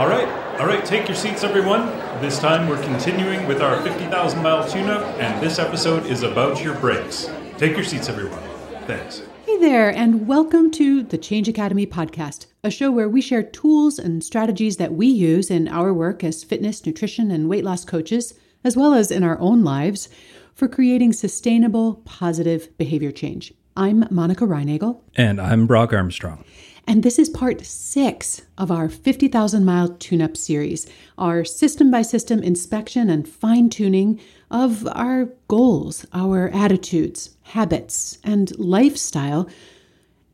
All right, all right, take your seats, everyone. This time we're continuing with our 50,000 mile tune up, and this episode is about your brakes. Take your seats, everyone. Thanks. Hey there, and welcome to the Change Academy podcast, a show where we share tools and strategies that we use in our work as fitness, nutrition, and weight loss coaches, as well as in our own lives, for creating sustainable, positive behavior change. I'm Monica Reinagel. And I'm Brock Armstrong. And this is part six of our 50,000 mile tune up series, our system by system inspection and fine tuning of our goals, our attitudes, habits, and lifestyle.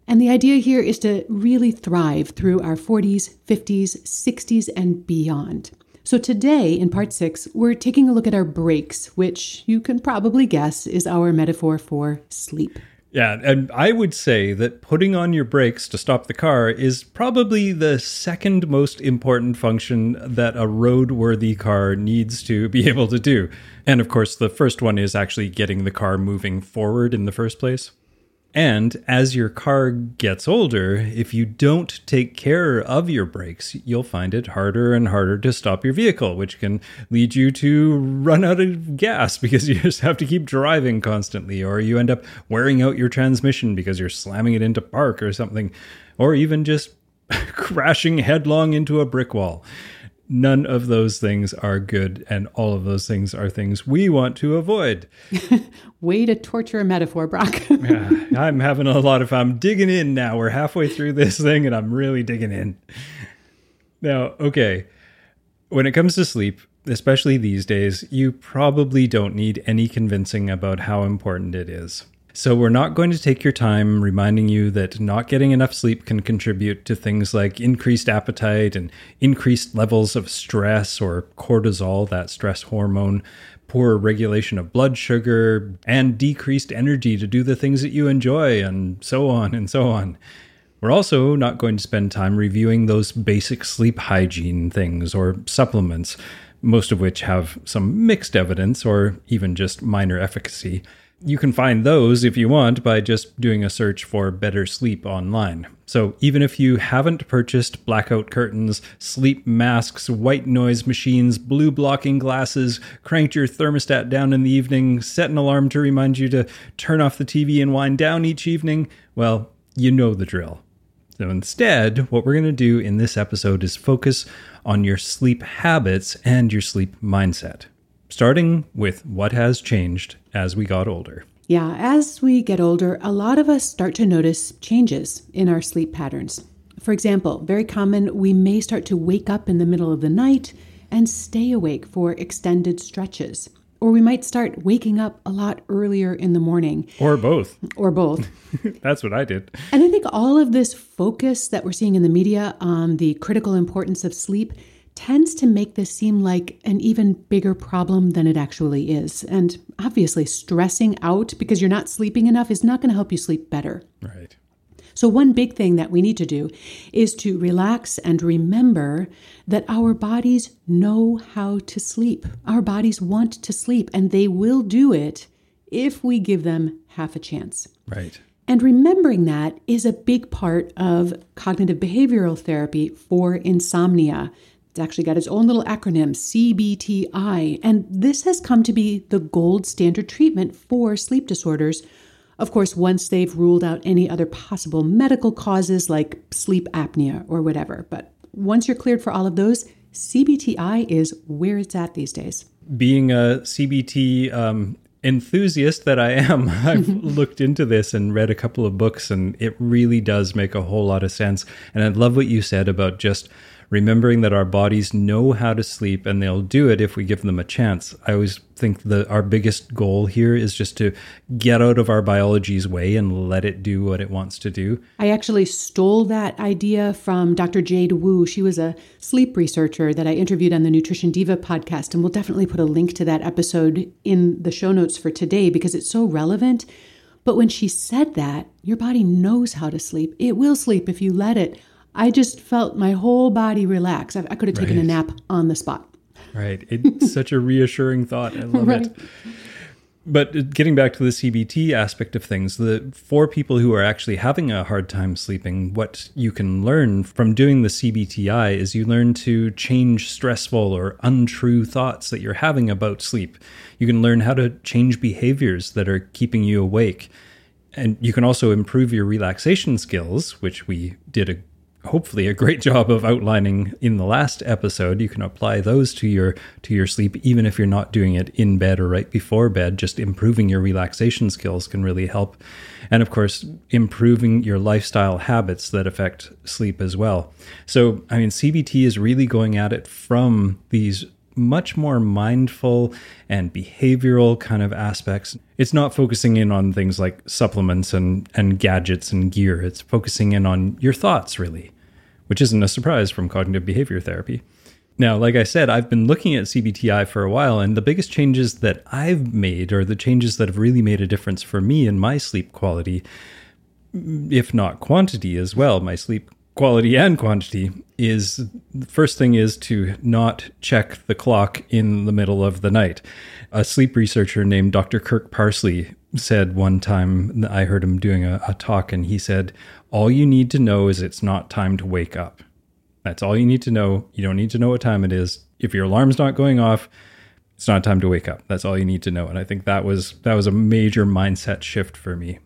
And the idea here is to really thrive through our 40s, 50s, 60s, and beyond. So today, in part six, we're taking a look at our brakes, which you can probably guess is our metaphor for sleep. Yeah, and I would say that putting on your brakes to stop the car is probably the second most important function that a roadworthy car needs to be able to do. And of course, the first one is actually getting the car moving forward in the first place. And as your car gets older, if you don't take care of your brakes, you'll find it harder and harder to stop your vehicle, which can lead you to run out of gas because you just have to keep driving constantly, or you end up wearing out your transmission because you're slamming it into park or something, or even just crashing headlong into a brick wall none of those things are good, and all of those things are things we want to avoid. Way to torture a metaphor, Brock. yeah, I'm having a lot of fun. digging in now. We're halfway through this thing, and I'm really digging in. Now, okay, when it comes to sleep, especially these days, you probably don't need any convincing about how important it is. So, we're not going to take your time reminding you that not getting enough sleep can contribute to things like increased appetite and increased levels of stress or cortisol, that stress hormone, poor regulation of blood sugar, and decreased energy to do the things that you enjoy, and so on and so on. We're also not going to spend time reviewing those basic sleep hygiene things or supplements, most of which have some mixed evidence or even just minor efficacy. You can find those if you want by just doing a search for better sleep online. So, even if you haven't purchased blackout curtains, sleep masks, white noise machines, blue blocking glasses, cranked your thermostat down in the evening, set an alarm to remind you to turn off the TV and wind down each evening, well, you know the drill. So, instead, what we're going to do in this episode is focus on your sleep habits and your sleep mindset starting with what has changed as we got older. Yeah, as we get older, a lot of us start to notice changes in our sleep patterns. For example, very common, we may start to wake up in the middle of the night and stay awake for extended stretches. Or we might start waking up a lot earlier in the morning. Or both. Or both. That's what I did. And I think all of this focus that we're seeing in the media on the critical importance of sleep tends to make this seem like an even bigger problem than it actually is. And obviously, stressing out because you're not sleeping enough is not going to help you sleep better. Right. So, one big thing that we need to do is to relax and remember that our bodies know how to sleep. Our bodies want to sleep, and they will do it if we give them half a chance. Right. And remembering that is a big part of cognitive behavioral therapy for insomnia. It's actually got its own little acronym, CBTI, and this has come to be the gold standard treatment for sleep disorders. Of course, once they've ruled out any other possible medical causes like sleep apnea or whatever. But once you're cleared for all of those, CBTI is where it's at these days. Being a CBT um, enthusiast that I am, I've looked into this and read a couple of books, and it really does make a whole lot of sense. And I love what you said about just remembering that our bodies know how to sleep and they'll do it if we give them a chance. I always think that our biggest goal here is just to get out of our biology's way and let it do what it wants to do. I actually stole that idea from Dr. Jade Wu. She was a sleep researcher that I interviewed on the Nutrition Diva podcast, and we'll definitely put a link to that episode in the show notes for today because it's so relevant. But when she said that, your body knows how to sleep. It will sleep if you let it. I just felt my whole body relax. I, I could have taken right. a nap on the spot. Right. It's such a reassuring thought. I love right. it. But uh, getting back to the CBT aspect of things, the for people who are actually having a hard time sleeping, what you can learn from doing the CBTI is you learn to change stressful or untrue thoughts that you're having about sleep. You can learn how to change behaviors that are keeping you awake. And you can also improve your relaxation skills, which we did a hopefully a great job of outlining in the last episode. You can apply those to your to your sleep even if you're not doing it in bed or right before bed. Just improving your relaxation skills can really help. And of course improving your lifestyle habits that affect sleep as well. So i mean cbt is really going at it from these much more mindful and behavioral kind of aspects. It's not focusing in on things like supplements and, and gadgets and gear. It's focusing in on your thoughts, really which isn't a surprise from cognitive behavior therapy. Now, like I said, I've been looking at CBTI for a while, and the biggest changes that I've made, or the changes that have really made a difference for me in my sleep quality, if not quantity as well, my sleep quality and quantity, is the first thing is to not check the clock in the middle of the night. A sleep researcher named Dr. Kirk Parsley said one time, I heard him doing a, a talk, and he said, All you need to know is it's not time to wake up. That's all you need to know. You don't need to know what time it is. If your alarm's not going off, it's not time to wake up. That's all you need to know. And I think that was that was a major mindset shift for me.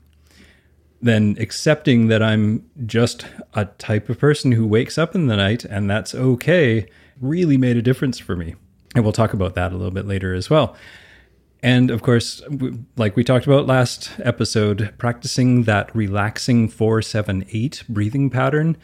Then accepting that I'm just a type of person who wakes up in the night and that's okay really made a difference for me. And we'll talk about that a little bit later as well. And of course, like we talked about last episode, practicing that relaxing 478 breathing pattern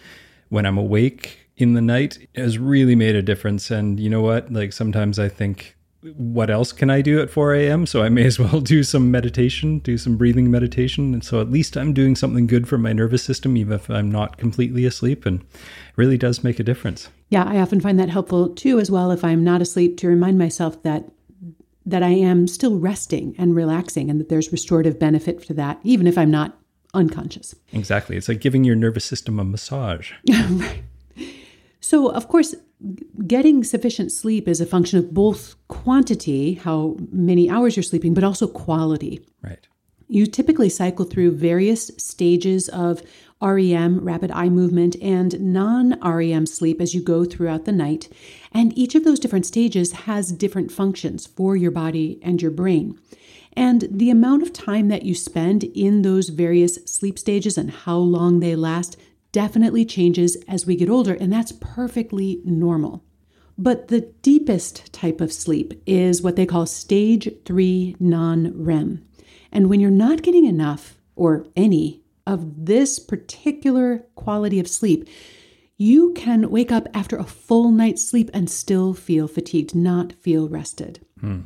when I'm awake in the night has really made a difference. And you know what? Like sometimes I think, what else can I do at 4 a.m.? So I may as well do some meditation, do some breathing meditation. And so at least I'm doing something good for my nervous system, even if I'm not completely asleep. And it really does make a difference. Yeah, I often find that helpful too, as well, if I'm not asleep, to remind myself that that I am still resting and relaxing and that there's restorative benefit to that, even if I'm not unconscious. Exactly. It's like giving your nervous system a massage. right. So, of course, getting sufficient sleep is a function of both quantity, how many hours you're sleeping, but also quality. Right. You typically cycle through various stages of REM, rapid eye movement, and non REM sleep as you go throughout the night. And each of those different stages has different functions for your body and your brain. And the amount of time that you spend in those various sleep stages and how long they last definitely changes as we get older, and that's perfectly normal. But the deepest type of sleep is what they call stage three non REM. And when you're not getting enough or any of this particular quality of sleep, you can wake up after a full night's sleep and still feel fatigued, not feel rested. Hmm.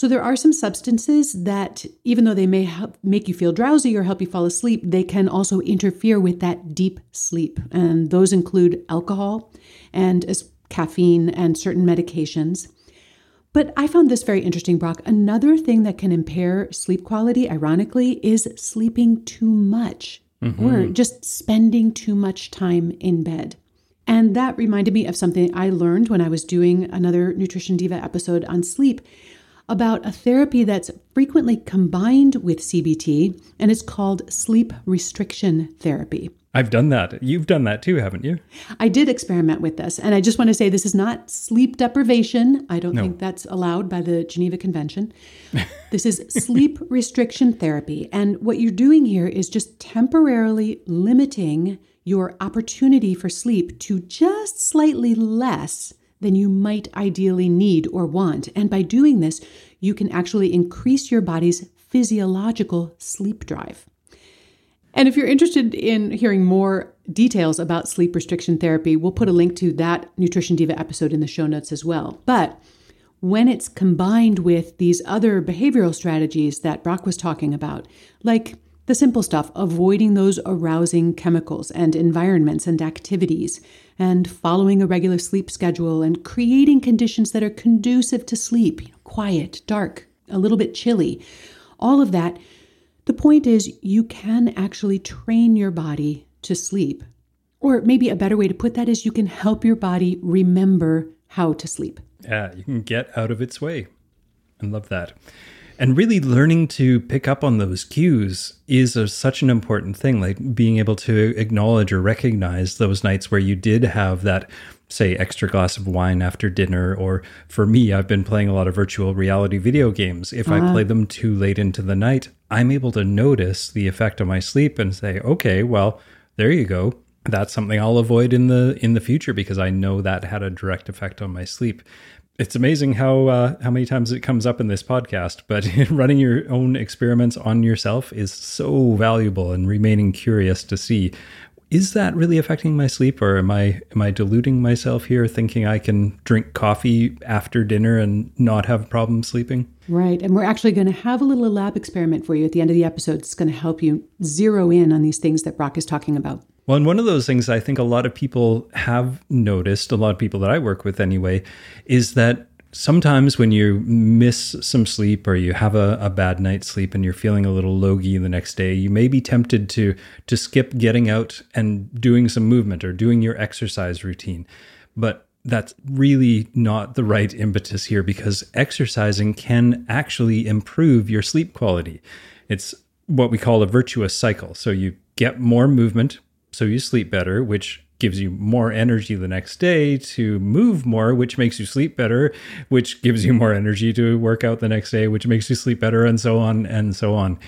So, there are some substances that, even though they may help make you feel drowsy or help you fall asleep, they can also interfere with that deep sleep. And those include alcohol and as caffeine and certain medications. But I found this very interesting, Brock. Another thing that can impair sleep quality, ironically, is sleeping too much mm-hmm. or just spending too much time in bed. And that reminded me of something I learned when I was doing another Nutrition Diva episode on sleep about a therapy that's frequently combined with CBT, and it's called sleep restriction therapy. I've done that. You've done that too, haven't you? I did experiment with this. And I just want to say this is not sleep deprivation. I don't no. think that's allowed by the Geneva Convention. this is sleep restriction therapy. And what you're doing here is just temporarily limiting your opportunity for sleep to just slightly less than you might ideally need or want. And by doing this, you can actually increase your body's physiological sleep drive. And if you're interested in hearing more details about sleep restriction therapy, we'll put a link to that Nutrition Diva episode in the show notes as well. But when it's combined with these other behavioral strategies that Brock was talking about, like the simple stuff, avoiding those arousing chemicals and environments and activities, and following a regular sleep schedule and creating conditions that are conducive to sleep, quiet, dark, a little bit chilly, all of that the point is, you can actually train your body to sleep. Or maybe a better way to put that is you can help your body remember how to sleep. Yeah, you can get out of its way. I love that. And really learning to pick up on those cues is a, such an important thing, like being able to acknowledge or recognize those nights where you did have that say extra glass of wine after dinner. Or for me i've been playing a lot of virtual reality video games. If uh-huh. i play them too late into the night i'm able to notice the effect on my sleep and say okay well there you go. That's something i'll avoid in the in the future because i know that had a direct effect on my sleep it's amazing how uh, how many times it comes up in this podcast but running your own experiments on yourself is so valuable and remaining curious to see. Is that really affecting my sleep or am i am i deluding myself here thinking i can drink coffee after dinner and not have problems sleeping? Right and we're actually going to have a little lab experiment for you at the end of the episode it's going to help you zero in on these things that brock is talking about well, and one of those things I think a lot of people have noticed, a lot of people that I work with anyway, is that sometimes when you miss some sleep or you have a, a, bad night's sleep and you're feeling a little logy the next day you may be tempted to to skip getting out and doing some movement or doing your exercise routine. But that's really not the right impetus here because exercising can actually improve your sleep quality. It's what we call a virtuous cycle. So you get more movement so you sleep better which gives you more energy the next day to move more, which makes you sleep better, which gives you more energy to work out the next day, which makes you sleep better, and so on and so on.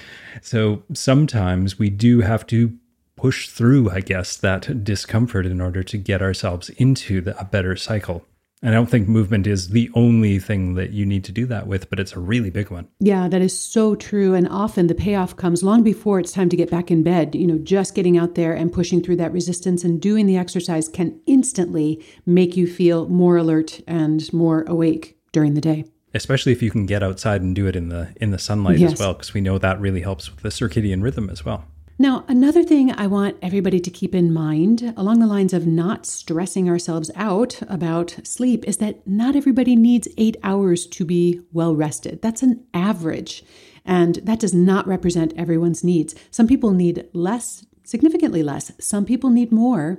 So sometimes we do have to push through, I guess, that discomfort in order to get ourselves into the, a better cycle. And I don't think movement is the only thing that you need to do that with, but it's a really big one. Yeah, that is so true. And often the payoff comes long before it's time to get back in bed. You know, just getting out there and pushing through that resistance and doing the exercise can instantly make you feel more alert and more awake during the day especially if you can get outside and do it in the in the sunlight yes. as well because we know that really helps with the circadian rhythm as well now, another thing I want everybody to keep in mind along the lines of not stressing ourselves out about sleep is that not everybody needs eight hours to be well rested. That's an average, and that does not represent everyone's needs. Some people need less, significantly less, some people need more.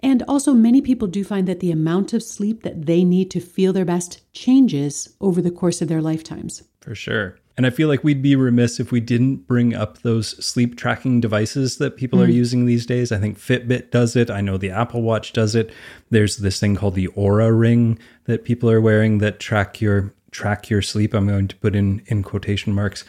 And also, many people do find that the amount of sleep that they need to feel their best changes over the course of their lifetimes. For sure. And I feel like we'd be remiss if we didn't bring up those sleep tracking devices that people mm. are using these days. I think Fitbit does it. I know the Apple Watch does it. There's this thing called the Oura Ring that people are wearing that track your track your sleep. I'm going to put in in quotation marks.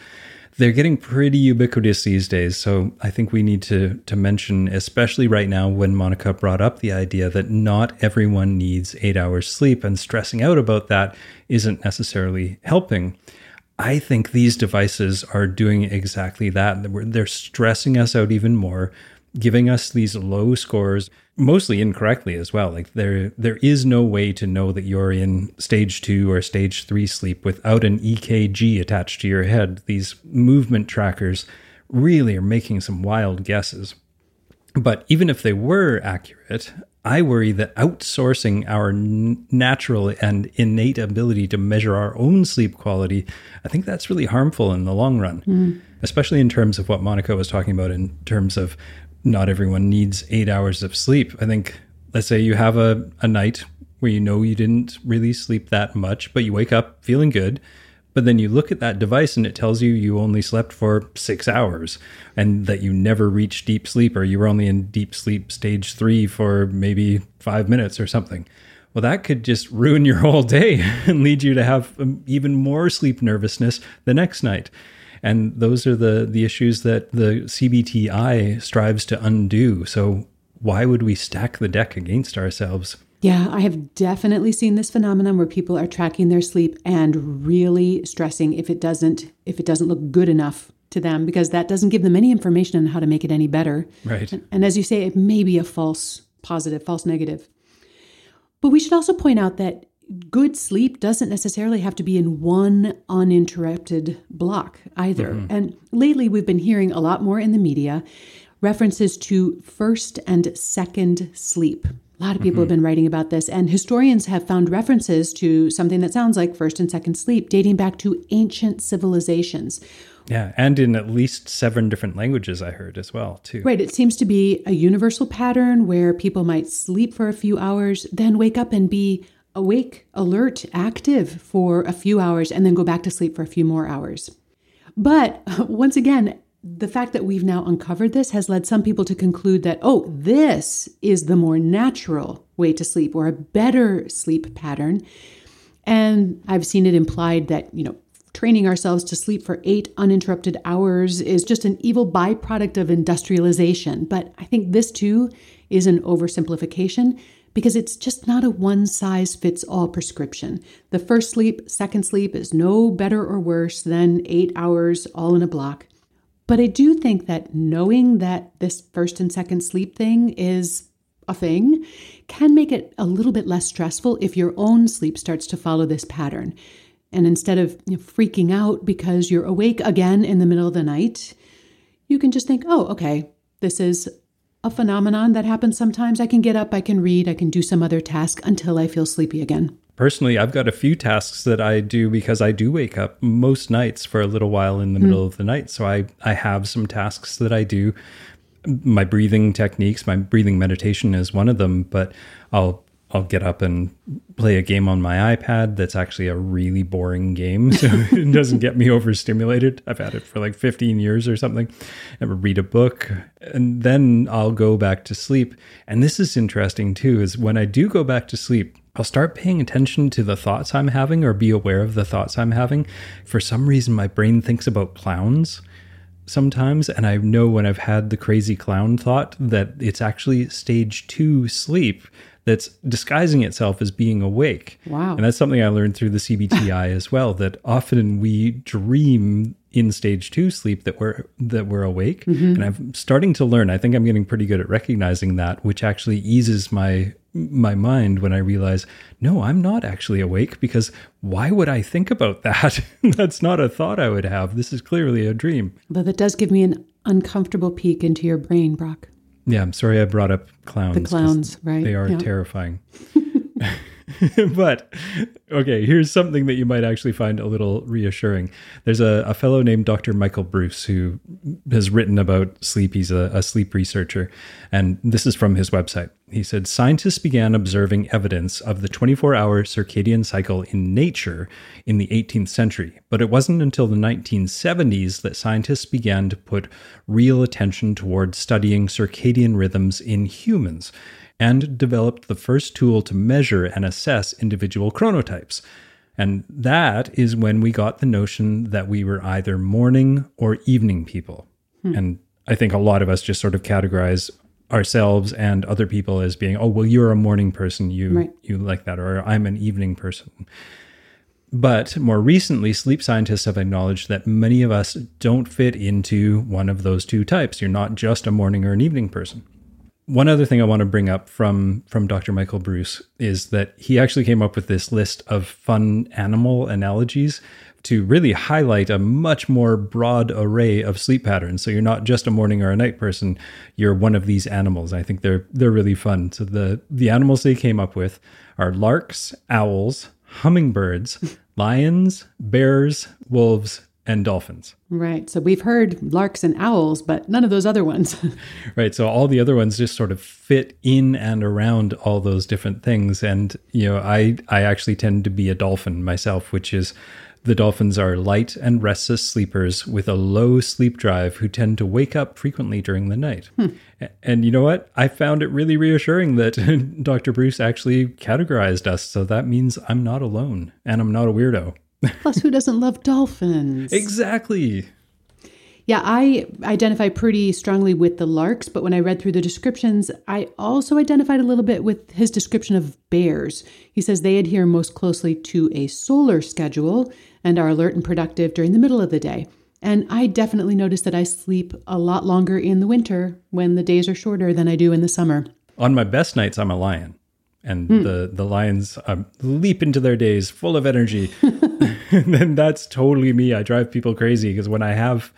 They're getting pretty ubiquitous these days. So I think we need to to mention, especially right now when Monica brought up the idea that not everyone needs eight hours sleep and stressing out about that isn't necessarily helping. I think these devices are doing exactly that. They're stressing us out even more, giving us these low scores, mostly incorrectly as well. Like there, there is no way to know that you're in stage two or stage three sleep without an EKG attached to your head. These movement trackers really are making some wild guesses. But even if they were accurate, I worry that outsourcing our n- natural and innate ability to measure our own sleep quality, I think that's really harmful in the long run, mm. especially in terms of what Monica was talking about in terms of not everyone needs eight hours of sleep. I think, let's say you have a, a night where you know you didn't really sleep that much, but you wake up feeling good but then you look at that device and it tells you you only slept for six hours and that you never reached deep sleep or you were only in deep sleep stage three for maybe five minutes or something. Well, that could just ruin your whole day and lead you to have um, even more sleep nervousness the next night. And those are the, the issues that the CBTI strives to undo. So, why would we stack the deck against ourselves? Yeah, I have definitely seen this phenomenon where people are tracking their sleep and really stressing if it doesn't if it doesn't look good enough to them because that doesn't give them any information on how to make it any better. Right. And, and as you say, it may be a false positive, false negative. But we should also point out that good sleep doesn't necessarily have to be in one uninterrupted block either. Mm-hmm. And lately we've been hearing a lot more in the media references to first and second sleep. A lot of people mm-hmm. have been writing about this, and historians have found references to something that sounds like first and second sleep dating back to ancient civilizations. Yeah, and in at least seven different languages, I heard as well, too. Right. It seems to be a universal pattern where people might sleep for a few hours, then wake up and be awake, alert, active for a few hours and then go back to sleep for a few more hours. But once again, the fact that we've now uncovered this has led some people to conclude that, oh, this is the more natural way to sleep or a better sleep pattern. And I've seen it implied that, you know, training ourselves to sleep for eight uninterrupted hours is just an evil byproduct of industrialization. But I think this too is an oversimplification because it's just not a one size fits all prescription. The first sleep, second sleep is no better or worse than eight hours all in a block. But I do think that knowing that this first and second sleep thing is a thing can make it a little bit less stressful if your own sleep starts to follow this pattern. And instead of you know, freaking out because you're awake again in the middle of the night, you can just think, oh, okay, this is a phenomenon that happens sometimes. I can get up, I can read, I can do some other task until I feel sleepy again. Personally, I've got a few tasks that I do because I do wake up most nights for a little while in the mm. middle of the night. So I, I have some tasks that I do. My breathing techniques, my breathing meditation is one of them, but I'll I'll get up and play a game on my iPad that's actually a really boring game. So it doesn't get me overstimulated. I've had it for like 15 years or something. I read a book and then I'll go back to sleep. And this is interesting too, is when I do go back to sleep, I'll start paying attention to the thoughts I'm having or be aware of the thoughts I'm having. For some reason, my brain thinks about clowns sometimes. And I know when I've had the crazy clown thought that it's actually stage two sleep that's disguising itself as being awake. Wow. And that's something I learned through the CBTI as well that often we dream in stage 2 sleep that we're that we're awake mm-hmm. and I'm starting to learn. I think I'm getting pretty good at recognizing that which actually eases my my mind when I realize, no, I'm not actually awake because why would I think about that? That's not a thought I would have. This is clearly a dream. But that does give me an uncomfortable peek into your brain, Brock. Yeah, I'm sorry I brought up clowns. The clowns, right? They are yeah. terrifying. but okay, here's something that you might actually find a little reassuring. There's a, a fellow named Dr. Michael Breus who has written about sleep. He's a, a sleep researcher, and this is from his website. He said scientists began observing evidence of the 24 hour circadian cycle in nature in the 18th century, but it wasn't until the 1970s that scientists began to put real attention toward studying circadian rhythms in humans and developed the first tool to measure and assess individual chronotypes. And that is when we got the notion that we were either morning or evening people. Hmm. And I think a lot of us just sort of categorize ourselves and other people as being, oh, well, you're a morning person, you right. you like that, or I'm an evening person. But more recently, sleep scientists have acknowledged that many of us don't fit into one of those two types. You're not just a morning or an evening person one other thing I want to bring up from from Dr. Michael Breus is that he actually came up with this list of fun animal analogies to really highlight a much more broad array of sleep patterns. So you're not just a morning or a night person, you're one of these animals. I think they're they're really fun. So the the animals they came up with are larks, owls, hummingbirds, lions, bears, wolves, and dolphins. Right. So we've heard larks and owls, but none of those other ones. right. So all the other ones just sort of fit in and around all those different things. And, you know, I, I actually tend to be a dolphin myself, which is the dolphins are light and restless sleepers with a low sleep drive who tend to wake up frequently during the night. Hmm. And you know what? I found it really reassuring that Dr. Breus actually categorized us. So that means I'm not alone and I'm not a weirdo. Plus, who doesn't love dolphins? Exactly. Yeah, I identify pretty strongly with the larks, but when I read through the descriptions, I also identified a little bit with his description of bears. He says they adhere most closely to a solar schedule and are alert and productive during the middle of the day. And I definitely notice that I sleep a lot longer in the winter when the days are shorter than I do in the summer. On my best nights, I'm a lion and mm. the the lions um, leap into their days full of energy then that's totally me. I drive people crazy because when i have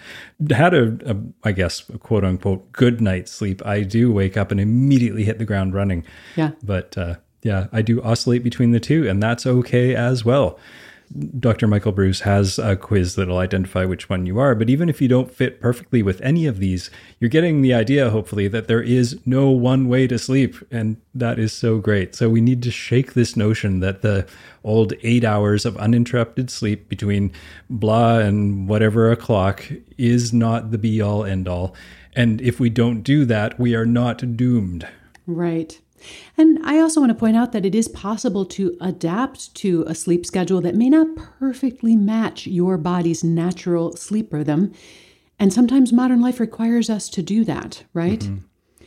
had a, a I guess a quote unquote good night's sleep i do wake up and immediately hit the ground running. Yeah. But uh, yeah i do oscillate between the two and that's okay as well Dr. Michael Breus has a quiz that'll identify which one you are. But even if you don't fit perfectly with any of these, you're getting the idea, hopefully, that there is no one way to sleep. And that is so great. So we need to shake this notion that the old eight hours of uninterrupted sleep between blah and whatever o'clock is not the be all end all. And if we don't do that, we are not doomed. Right. And I also want to point out that it is possible to adapt to a sleep schedule that may not perfectly match your body's natural sleep rhythm. And sometimes modern life requires us to do that, right? Mm-hmm.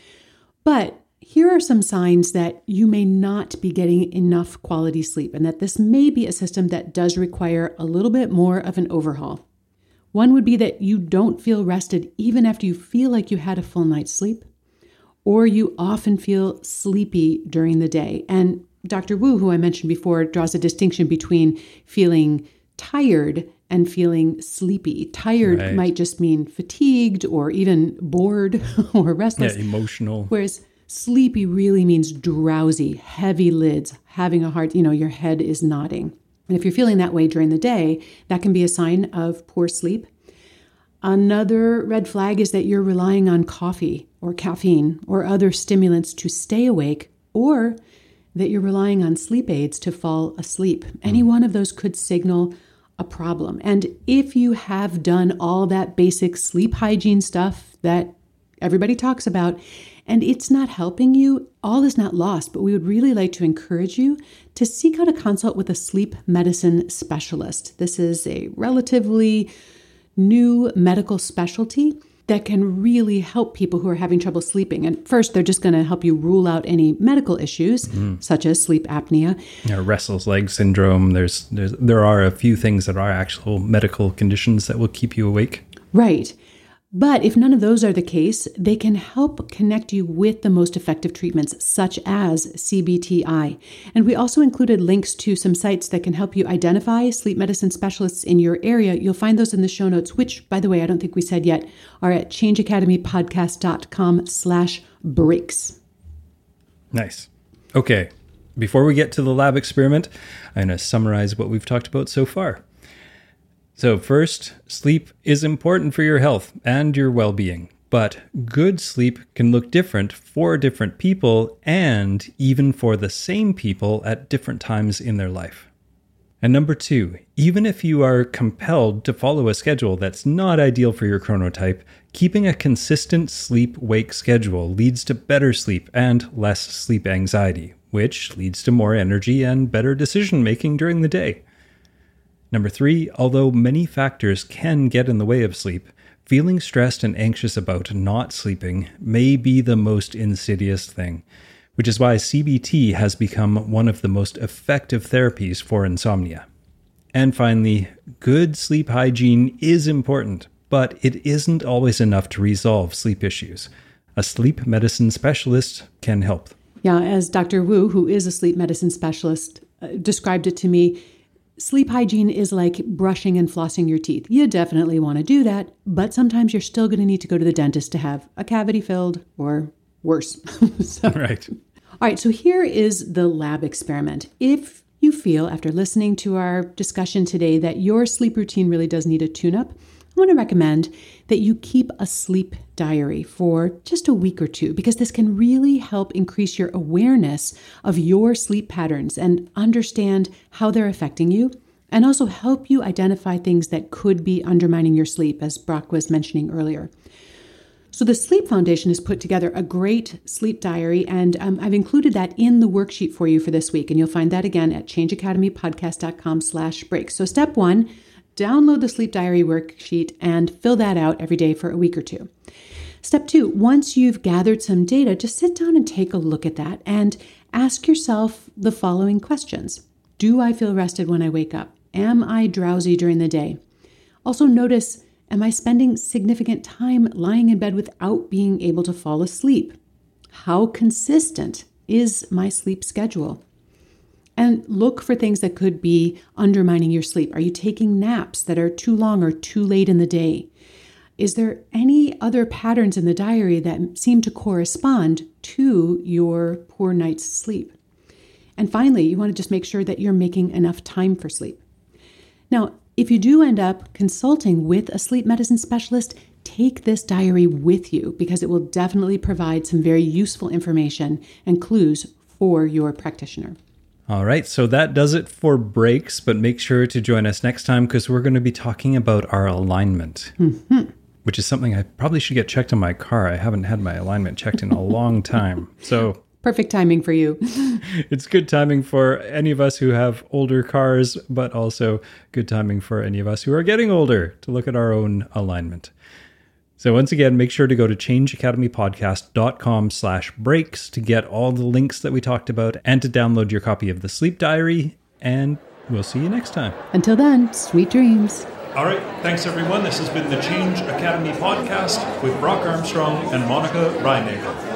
But here are some signs that you may not be getting enough quality sleep and that this may be a system that does require a little bit more of an overhaul. One would be that you don't feel rested even after you feel like you had a full night's sleep or you often feel sleepy during the day. And Dr. Wu, who I mentioned before, draws a distinction between feeling tired and feeling sleepy. Tired right. might just mean fatigued or even bored or restless. Yeah, emotional. Whereas sleepy really means drowsy, heavy lids, having a hard, you know, your head is nodding. And if you're feeling that way during the day, that can be a sign of poor sleep. Another red flag is that you're relying on coffee or caffeine or other stimulants to stay awake, or that you're relying on sleep aids to fall asleep. Any one of those could signal a problem. And if you have done all that basic sleep hygiene stuff that everybody talks about, and it's not helping you, all is not lost. But we would really like to encourage you to seek out a consult with a sleep medicine specialist. This is a relatively new medical specialty that can really help people who are having trouble sleeping. And first, they're just going to help you rule out any medical issues, mm. such as sleep apnea. Yeah, restless leg syndrome. There's, there's there are a few things that are actual medical conditions that will keep you awake. Right. But if none of those are the case, they can help connect you with the most effective treatments, such as CBTI. And we also included links to some sites that can help you identify sleep medicine specialists in your area. You'll find those in the show notes, which, by the way, I don't think we said yet, are at changeacademypodcast.com slash brakes. Nice. Okay. Before we get to the lab experiment, I'm going to summarize what we've talked about so far. So, first, sleep is important for your health and your well being. But good sleep can look different for different people and even for the same people at different times in their life. And number two, even if you are compelled to follow a schedule that's not ideal for your chronotype, keeping a consistent sleep wake schedule leads to better sleep and less sleep anxiety, which leads to more energy and better decision making during the day. Number three, although many factors can get in the way of sleep, feeling stressed and anxious about not sleeping may be the most insidious thing, which is why CBT has become one of the most effective therapies for insomnia. And finally, good sleep hygiene is important, but it isn't always enough to resolve sleep issues. A sleep medicine specialist can help. Yeah, as Dr. Wu, who is a sleep medicine specialist, uh, described it to me, Sleep hygiene is like brushing and flossing your teeth. You definitely want to do that, but sometimes you're still going to need to go to the dentist to have a cavity filled or worse. so, right. All right, so here is the lab experiment. If you feel after listening to our discussion today that your sleep routine really does need a tune up, I want to recommend that you keep a sleep diary for just a week or two because this can really help increase your awareness of your sleep patterns and understand how they're affecting you, and also help you identify things that could be undermining your sleep, as Brock was mentioning earlier. So the Sleep Foundation has put together a great sleep diary, and um, I've included that in the worksheet for you for this week, and you'll find that again at changeacademypodcast.com/slash brake. So step one download the sleep diary worksheet and fill that out every day for a week or two. Step two, once you've gathered some data, just sit down and take a look at that and ask yourself the following questions Do I feel rested when I wake up? Am I drowsy during the day? Also, notice Am I spending significant time lying in bed without being able to fall asleep? How consistent is my sleep schedule? And look for things that could be undermining your sleep. Are you taking naps that are too long or too late in the day? Is there any other patterns in the diary that seem to correspond to your poor night's sleep? And finally, you want to just make sure that you're making enough time for sleep. Now, if you do end up consulting with a sleep medicine specialist, take this diary with you because it will definitely provide some very useful information and clues for your practitioner. All right, so that does it for brakes, but make sure to join us next time because we're going to be talking about our alignment, mm-hmm. which is something I probably should get checked on my car. I haven't had my alignment checked in a long time. So, perfect timing for you. it's good timing for any of us who have older cars, but also good timing for any of us who are getting older to look at our own alignment. So once again, make sure to go to changeacademypodcast.com slash brakes to get all the links that we talked about and to download your copy of the sleep diary. And we'll see you next time. Until then, sweet dreams. All right. Thanks, everyone. This has been the Change Academy podcast with Brock Armstrong and Monica Reinagel.